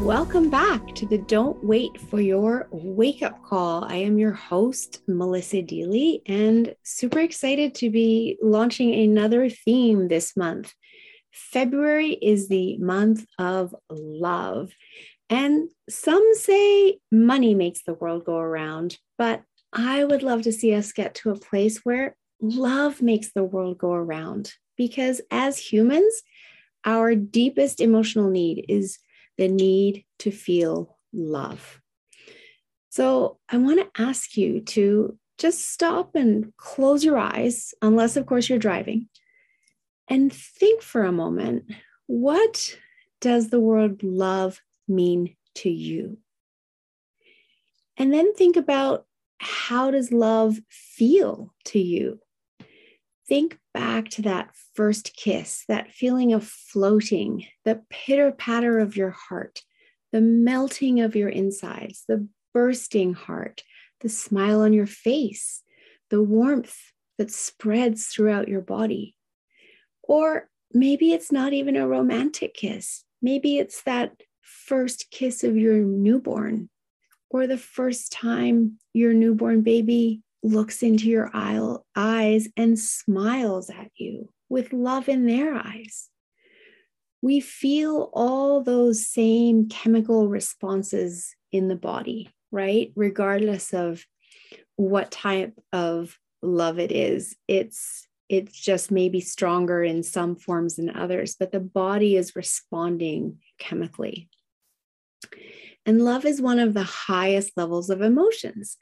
Welcome back to the Don't Wait for Your Wake Up Call. I am your host, Melissa Deally, and super excited to be launching another theme this month. February is the month of love. And some say money makes the world go around, but I would love to see us get to a place where love makes the world go around. Because as humans, our deepest emotional need is the need to feel love. So I want to ask you to just stop and close your eyes, unless, of course, you're driving, and think for a moment what does the word love mean to you? And then think about how does love feel to you? Think back to that first kiss, that feeling of floating, the pitter patter of your heart, the melting of your insides, the bursting heart, the smile on your face, the warmth that spreads throughout your body. Or maybe it's not even a romantic kiss. Maybe it's that first kiss of your newborn, or the first time your newborn baby looks into your eyes and smiles at you with love in their eyes. We feel all those same chemical responses in the body, right? Regardless of what type of love it is. It's it's just maybe stronger in some forms than others, but the body is responding chemically. And love is one of the highest levels of emotions.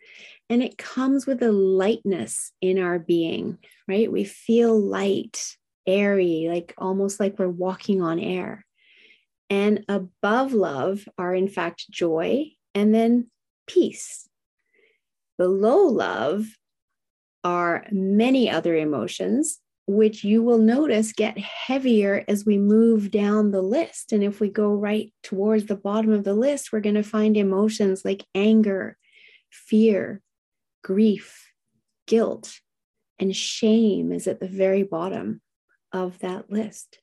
And it comes with a lightness in our being, right? We feel light, airy, like almost like we're walking on air. And above love are, in fact, joy and then peace. Below love are many other emotions, which you will notice get heavier as we move down the list. And if we go right towards the bottom of the list, we're going to find emotions like anger, fear, grief, guilt, and shame is at the very bottom of that list.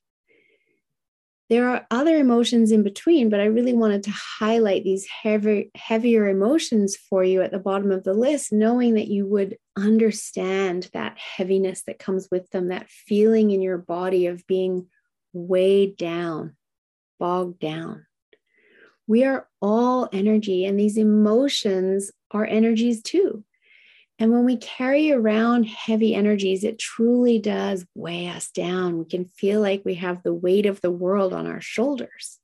There are other emotions in between, but I really wanted to highlight these heavy, heavier emotions for you at the bottom of the list, knowing that you would understand that heaviness that comes with them, that feeling in your body of being weighed down, bogged down. We are all energy, and these emotions are energies too. And when we carry around heavy energies, it truly does weigh us down. We can feel like we have the weight of the world on our shoulders.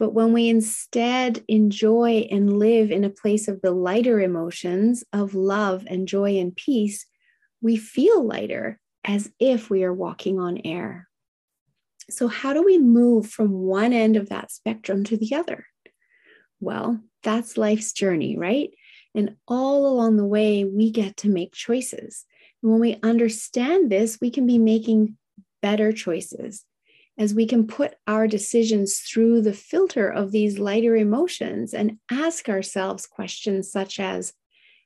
But when we instead enjoy and live in a place of the lighter emotions of love and joy and peace, we feel lighter as if we are walking on air. So, how do we move from one end of that spectrum to the other? Well, that's life's journey, right? And all along the way, we get to make choices. And when we understand this, we can be making better choices as we can put our decisions through the filter of these lighter emotions and ask ourselves questions such as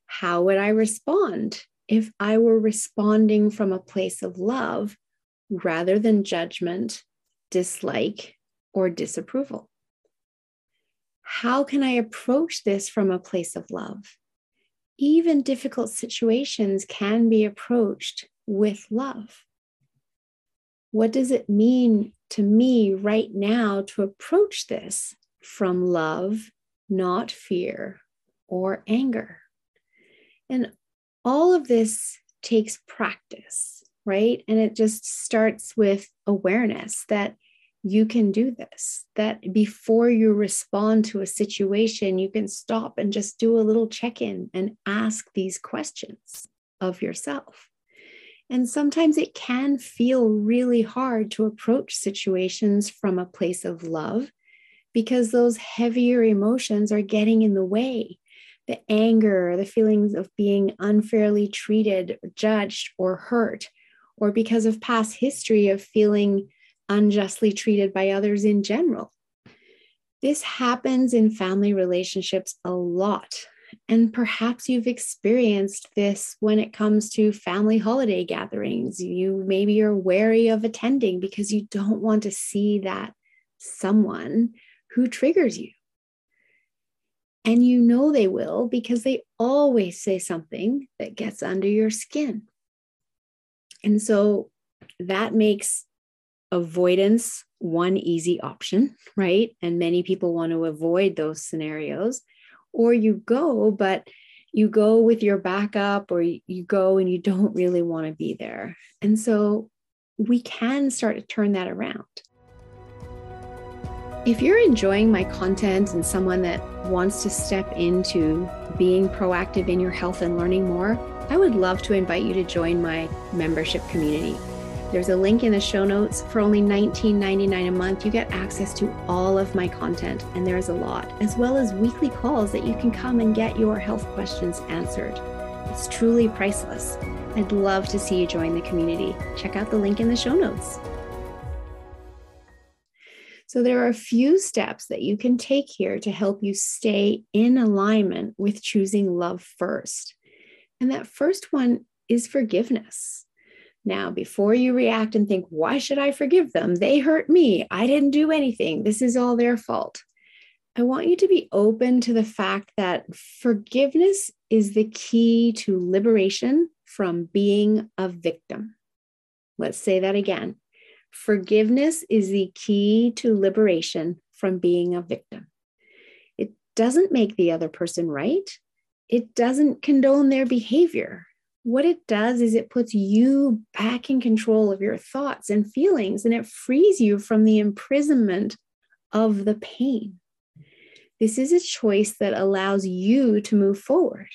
How would I respond if I were responding from a place of love rather than judgment, dislike, or disapproval? How can I approach this from a place of love? Even difficult situations can be approached with love. What does it mean to me right now to approach this from love, not fear or anger? And all of this takes practice, right? And it just starts with awareness that you can do this. That before you respond to a situation, you can stop and just do a little check in and ask these questions of yourself. And sometimes it can feel really hard to approach situations from a place of love because those heavier emotions are getting in the way. The anger, the feelings of being unfairly treated, judged, or hurt, or because of past history of feeling unjustly treated by others in general. This happens in family relationships a lot. And perhaps you've experienced this when it comes to family holiday gatherings. You maybe are wary of attending because you don't want to see that someone who triggers you. And you know they will because they always say something that gets under your skin. And so that makes avoidance one easy option, right? And many people want to avoid those scenarios. Or you go, but you go with your backup, or you go and you don't really want to be there. And so we can start to turn that around. If you're enjoying my content and someone that wants to step into being proactive in your health and learning more, I would love to invite you to join my membership community. There's a link in the show notes. For only $19.99 a month, you get access to all of my content, and there's a lot, as well as weekly calls that you can come and get your health questions answered. It's truly priceless. I'd love to see you join the community. Check out the link in the show notes. So, there are a few steps that you can take here to help you stay in alignment with choosing love first. And that first one is forgiveness. Now, before you react and think, why should I forgive them? They hurt me. I didn't do anything. This is all their fault. I want you to be open to the fact that forgiveness is the key to liberation from being a victim. Let's say that again. Forgiveness is the key to liberation from being a victim. It doesn't make the other person right. It doesn't condone their behavior what it does is it puts you back in control of your thoughts and feelings and it frees you from the imprisonment of the pain. This is a choice that allows you to move forward.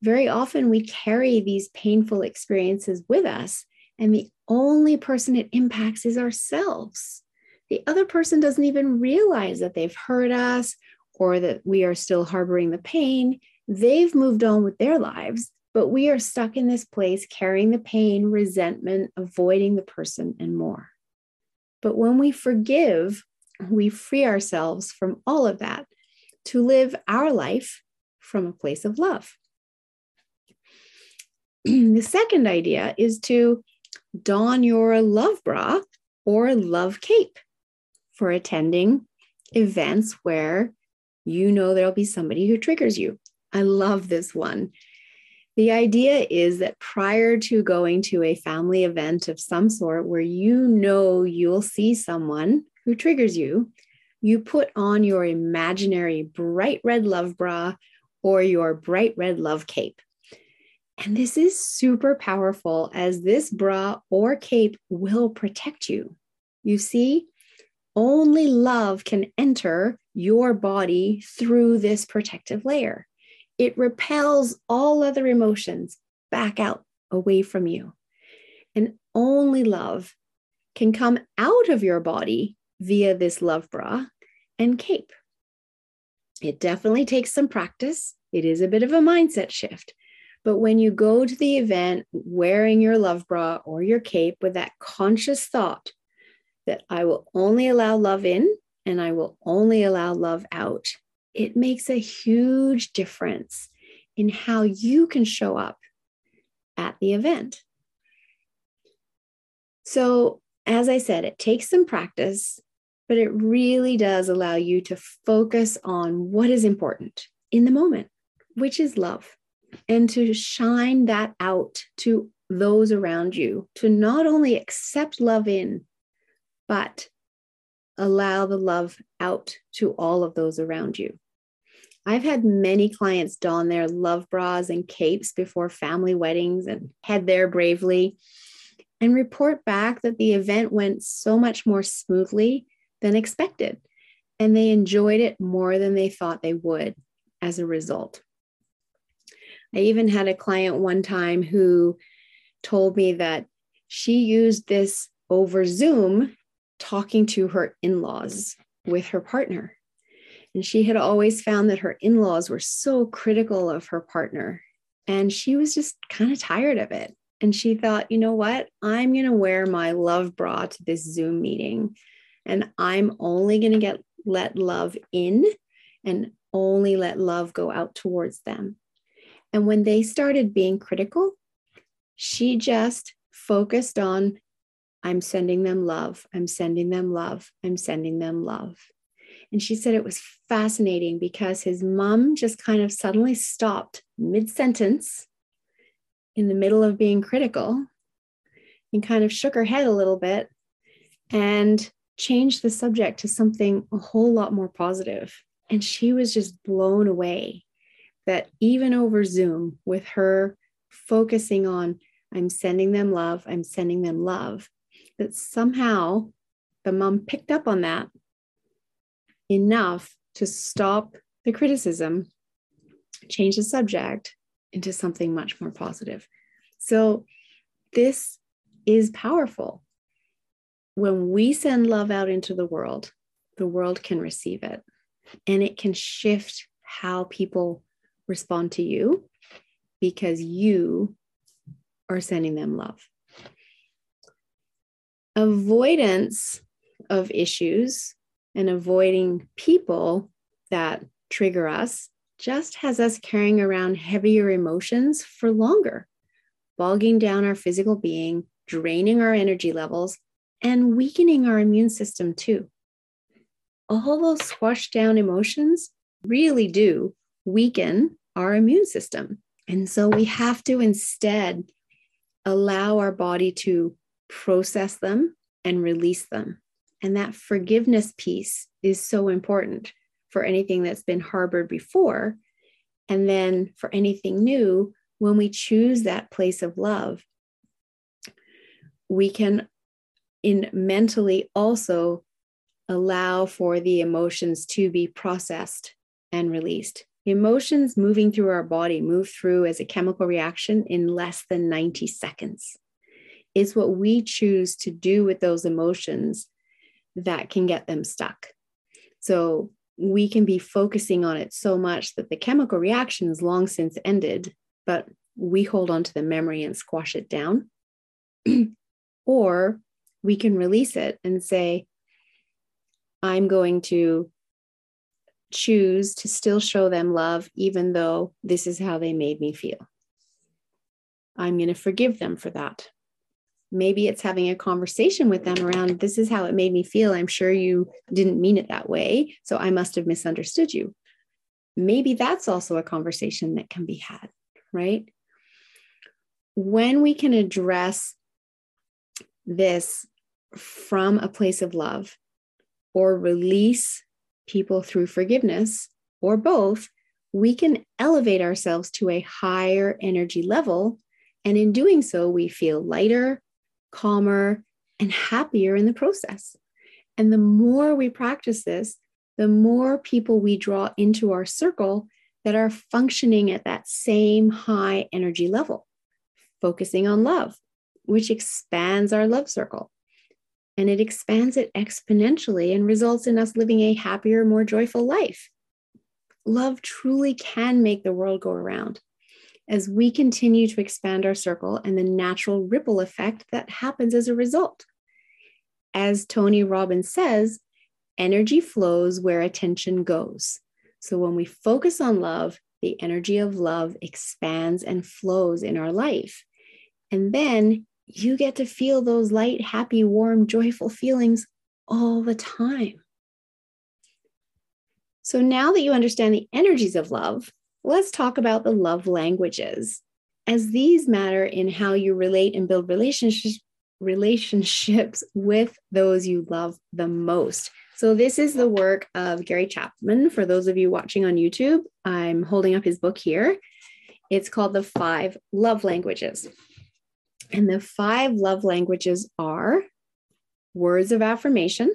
Very often, we carry these painful experiences with us, and the only person it impacts is ourselves. the other person doesn't even realize that they've hurt us or that we are still harboring the pain. They've moved on with their lives, but we are stuck in this place carrying the pain, resentment, avoiding the person, and more. But when we forgive, we free ourselves from all of that to live our life from a place of love. the second idea is to don your love bra or love cape for attending events where you know there'll be somebody who triggers you. I love this one. The idea is that prior to going to a family event of some sort where you know you'll see someone who triggers you, you put on your imaginary bright red love bra or your bright red love cape. And this is super powerful as this bra or cape will protect you. You see, only love can enter your body through this protective layer. It repels all other emotions back out away from you. And only love can come out of your body via this love bra and cape. It definitely takes some practice. It is a bit of a mindset shift. But when you go to the event wearing your love bra or your cape with that conscious thought that I will only allow love in and I will only allow love out, it makes a huge difference in how you can show up at the event. So, as I said, it takes some practice, but it really does allow you to focus on what is important in the moment, which is love, and to shine that out to those around you, to not only accept love in, but allow the love out to all of those around you. I've had many clients don their love bras and capes before family weddings and head there bravely and report back that the event went so much more smoothly than expected. And they enjoyed it more than they thought they would as a result. I even had a client one time who told me that she used this over Zoom talking to her in laws with her partner. And she had always found that her in laws were so critical of her partner. And she was just kind of tired of it. And she thought, you know what? I'm going to wear my love bra to this Zoom meeting. And I'm only going to get let love in and only let love go out towards them. And when they started being critical, she just focused on I'm sending them love. I'm sending them love. I'm sending them love. And she said it was fascinating because his mom just kind of suddenly stopped mid sentence in the middle of being critical and kind of shook her head a little bit and changed the subject to something a whole lot more positive. And she was just blown away that even over Zoom, with her focusing on, I'm sending them love, I'm sending them love, that somehow the mom picked up on that enough to stop the criticism, change the subject into something much more positive. So, this is powerful. When we send love out into the world, the world can receive it and it can shift how people respond to you because you are sending them love avoidance of issues and avoiding people that trigger us just has us carrying around heavier emotions for longer, bogging down our physical being, draining our energy levels, and weakening our immune system too. All those squashed down emotions really do weaken our immune system. And so we have to instead allow our body to process them and release them. And that forgiveness piece is so important for anything that's been harbored before. And then for anything new, when we choose that place of love, we can in mentally also allow for the emotions to be processed and released. Emotions moving through our body move through as a chemical reaction in less than 90 seconds. It's what we choose to do with those emotions that can get them stuck. So we can be focusing on it so much that the chemical reaction is long since ended, but we hold on to the memory and squash it down. or we can release it and say, I'm going to choose to still show them love, even though this is how they made me feel. I'm going to forgive them for that. Maybe it's having a conversation with them around this is how it made me feel. I'm sure you didn't mean it that way. So I must have misunderstood you. Maybe that's also a conversation that can be had, right? When we can address this from a place of love or release people through forgiveness or both, we can elevate ourselves to a higher energy level. And in doing so, we feel lighter, calmer, and happier in the process. And the more we practice this, the more people we draw into our circle that are functioning at that same high energy level, focusing on love, which expands our love circle. And it expands it exponentially and results in us living a happier, more joyful life. Love truly can make the world go around as we continue to expand our circle and the natural ripple effect that happens as a result. As Tony Robbins says, energy flows where attention goes. So when we focus on love, the energy of love expands and flows in our life. And then you get to feel those light, happy, warm, joyful feelings all the time. So now that you understand the energies of love, let's talk about the love languages, as these matter in how you relate and build relationships relationships with those you love the most. So this is the work of Gary Chapman. For those of you watching on YouTube, I'm holding up his book here. It's called The Five Love Languages. And the five love languages are words of affirmation,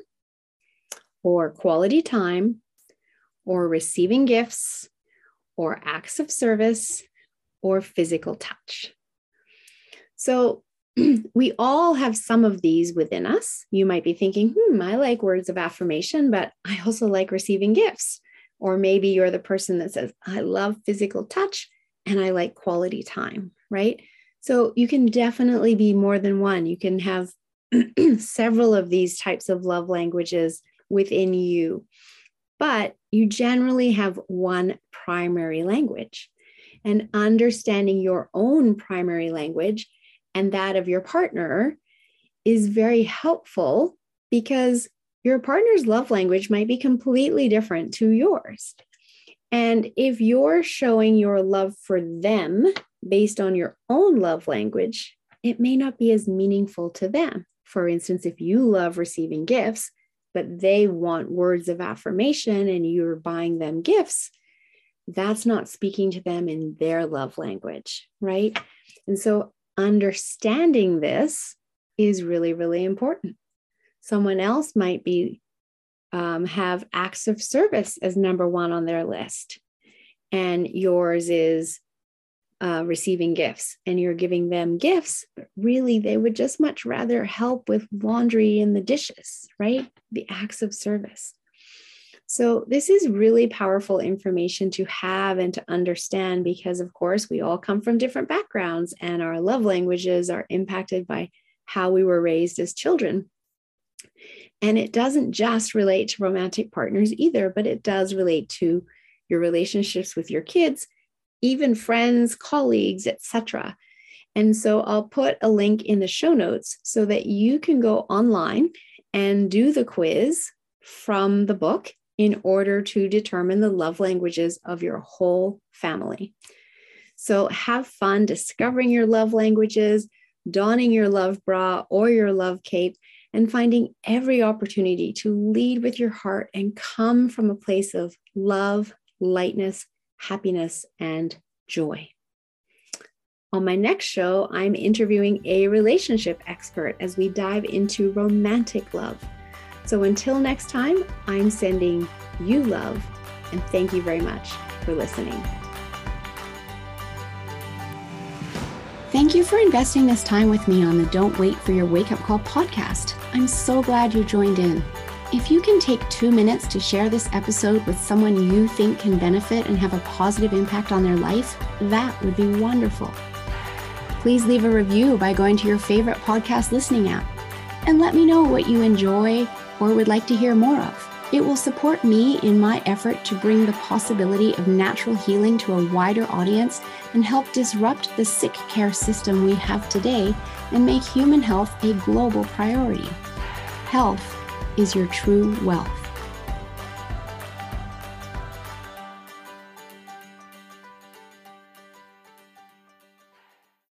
or quality time, or receiving gifts, or acts of service, or physical touch. So we all have some of these within us. You might be thinking, hmm, I like words of affirmation, but I also like receiving gifts. Or maybe you're the person that says, I love physical touch and I like quality time, right? So you can definitely be more than one. You can have several of these types of love languages within you, but you generally have one primary language. And understanding your own primary language and that of your partner is very helpful because your partner's love language might be completely different to yours. And if you're showing your love for them based on your own love language, it may not be as meaningful to them. For instance, if you love receiving gifts, but they want words of affirmation and you're buying them gifts, that's not speaking to them in their love language, right? And so understanding this is really, really important. Someone else might be um, have acts of service as number one on their list, and yours is uh, receiving gifts and you're giving them gifts, but really they would just much rather help with laundry and the dishes, right? The acts of service. So, this is really powerful information to have and to understand because, of course, we all come from different backgrounds and our love languages are impacted by how we were raised as children. And it doesn't just relate to romantic partners either, but it does relate to your relationships with your kids even friends, colleagues, etc. And so I'll put a link in the show notes so that you can go online and do the quiz from the book in order to determine the love languages of your whole family. So have fun discovering your love languages, donning your love bra or your love cape, and finding every opportunity to lead with your heart and come from a place of love, lightness, happiness, and joy. On my next show, I'm interviewing a relationship expert as we dive into romantic love. So until next time, I'm sending you love and thank you very much for listening. Thank you for investing this time with me on the Don't Wait for Your Wake Up Call podcast. I'm so glad you joined in. If you can take two minutes to share this episode with someone you think can benefit and have a positive impact on their life, that would be wonderful. Please leave a review by going to your favorite podcast listening app and let me know what you enjoy or would like to hear more of. It will support me in my effort to bring the possibility of natural healing to a wider audience and help disrupt the sick care system we have today and make human health a global priority. Health is your true wealth.